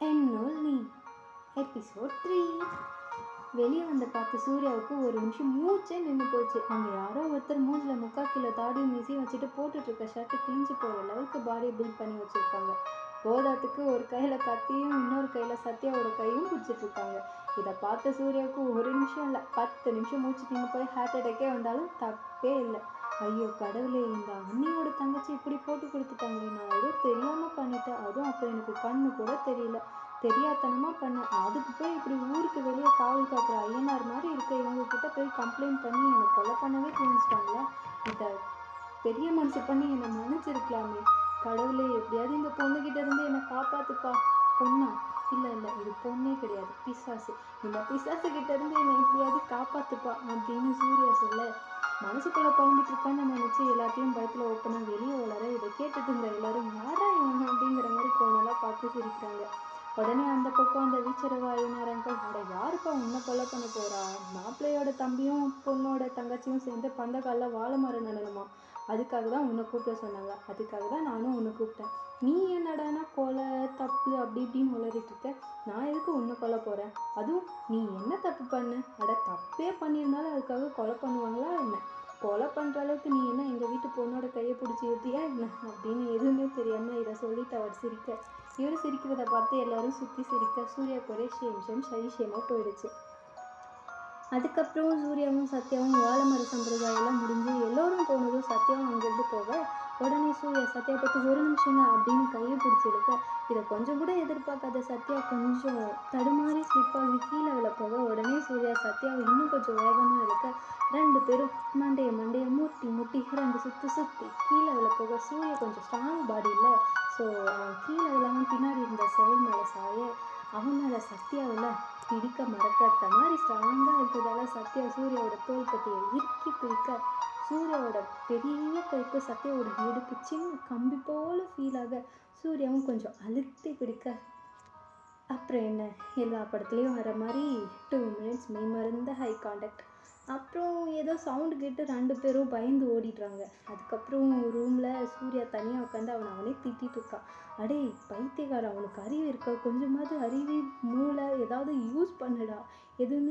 என்னுள் நீ episode three வெளியே வந்து பார்த்த சூர்யாவுக்கு ஒரு நிமிஷம் மூச்சே நின்று போச்சு. அங்கே யாரோ ஒருத்தர் மூஞ்சில் முக்கா கிலோ தாடி மீசியும் வச்சுட்டு போட்டுட்ருக்க ஷர்ட்டு கிழிஞ்சு போகிற லெவலுக்கு பாடியை பில்ட் பண்ணி வச்சுருக்காங்க. போதாத்துக்கு ஒரு கையில் கத்தியும் இன்னொரு கையில் சத்யாவோட கையும் பிடிச்சிட்ருக்காங்க. இதை பார்த்த சூர்யாவுக்கு ஒரு நிமிஷம் இல்லை பத்து நிமிஷம் மூச்சு நின்று போய் ஹார்ட் அட்டாக்கே வந்தாலும் தப்பே இல்லை. ஐயோ கடவுளே இந்த அண்ணியோட தங்கச்சி இப்படி போட்டு கொடுத்துட்டாங்களே நான் ஏதோ தெரியாமல் பண்ணிட்டேன். அதுவும் அப்போ எனக்கு கண்ணு கூட தெரியல. தெரியாதனமாக பண்ணேன். அதுக்கு போய் இப்படி ஊருக்கு வெளியே காவல் காக்கிற ஐயனார் மாதிரி இருக்க இவங்க கிட்ட போய் கம்ப்ளைண்ட் பண்ணி என்னை கொலை பண்ணவே தெரிஞ்சிட்டாங்களா இதை பெரிய மனசு பண்ணி என்னை மன்னிச்சிருக்கலாமே. கடவுளே எப்படியாவது இந்த பொண்ணுகிட்ட இருந்து என்னை காப்பாத்துப்பா. பொண்ணா? இல்லை இல்லை இது பொண்ணே கிடையாது. பிசாசு. இந்த பிசாசு கிட்ட இருந்து என்னை எப்படியாவது காப்பாத்துப்பா அப்படின்னு சூர்யா சொல்ல மனசுக்குள்ள புலம்பிட்டு இருக்கான்னு நினைச்சு எல்லாத்தையும் பயத்துல ஓப்பனாக வெளியே வளர இதை கேட்டுட்டு இருந்த எல்லாரும் யாரா இவங்க? அப்படிங்கிற மாதிரி போனெல்லாம் பார்த்து சிரிக்கிறாங்க. உடனே அந்த பக்கம் அந்த வீச்சரவா அங்கிள் அட யாருப்பா உன்னை கொலை பண்ண போறா? மாப்பிள்ளையோட தம்பியும் பொண்ணோட தங்கச்சியும் சேர்ந்து பந்தக்காலில் வாழை மரம் நடணுமா? அதுக்காக தான் உன்னை கூப்பிட சொன்னாங்க. அதுக்காக தான் நானும் உன்னை கூப்பிட்டேன். நீ என்னடானா கொலை தப்பு அப்படி இப்படின்னு உளறிட்டு இருக்க. நான் எதுக்கு உன்னை கொல்ல போகிறேன் அதுவும் நீ என்ன தப்பு பண்ண? அட தப்பே பண்ணியிருந்தாலும் அதுக்காக கொலை பண்ணுவாங்களா என்ன? கொலை பண்ணுற அளவுக்கு நீ என்ன எங்கள் வீட்டு பொண்ணோட கையை பிடிச்சி ஊற்றியா என்ன? அப்படின்னு எதுவுமே தெரியாமல் இதை சொல்லிட்டு அவர் சிரிக்க. இவர் சிரிக்கிறத பார்த்து எல்லாரும் சுற்றி சிரிக்க. சூர்யா கூட ஷேம் ஷேம் போயிடுச்சு. அதுக்கப்புறம் சூர்யாவும் சத்யாவும் வாழைமர சம்பிரதாயம்லாம் முடிஞ்சு எல்லோரும் போனதும் சத்யாவும் அங்கேருந்து போக உடனே சூர்யா சத்யா பார்த்து ஒரு நிமிஷங்க அப்படின்னு கையை பிடிச்சிருக்க இதை கொஞ்சம் கூட எதிர்பார்க்காத சத்யா கொஞ்சம் தடுமாறி ஸ்லிப்பாகி கீழே விழ போக உடனே சூர்யா சத்யாவை இன்னும் கொஞ்சம் வேகமாக இருக்க ரெண்டு பேரும் மண்டைய மண்டைய முட்டி முட்டி ரெண்டு சுற்றி சுற்றி கீழே விழ போக சூரிய கொஞ்சம் ஸ்ட்ராங் பாடி இல்லை ஸோ கீழே விழாமல் பின்னாடி இருந்த செவல் மேலே சாய அவன் மேலே சத்யாவில் பிடிக்க மறக்கட்ட மாதிரி ஸ்ட்ராங்காக இருக்கிறதால சத்யா சூர்யாவோட தோல் பட்டியை இறுக்கி பிடிக்க சூர்யாவோட பெரிய கைக்கு சத்யாவோட இடுப்பு சின்ன கம்பி போல ஃபீல் ஆக சூர்யாவும் கொஞ்சம் அழுத்தி பிடிக்க. அப்புறம் என்ன? எல்லா படத்துலேயும் வர மாதிரி டூ மினிட்ஸ் மெய் ஹை காண்டாக்ட் அப்புறம் ஏதோ சவுண்டு கேட்டு ரெண்டு பேரும் பயந்து ஓடிடுறாங்க. அதுக்கப்புறம் ரூமில் சூர்யா தனியாக உட்காந்து அவனை அவனே திட்டிகிட்டு இருக்கான் அடே பைத்தியக்காரன் அவனுக்கு அறிவு இருக்கா? கொஞ்சமாவது அறிவு மூளை ஏதாவது யூஸ் பண்ணுடா. எதுவுமே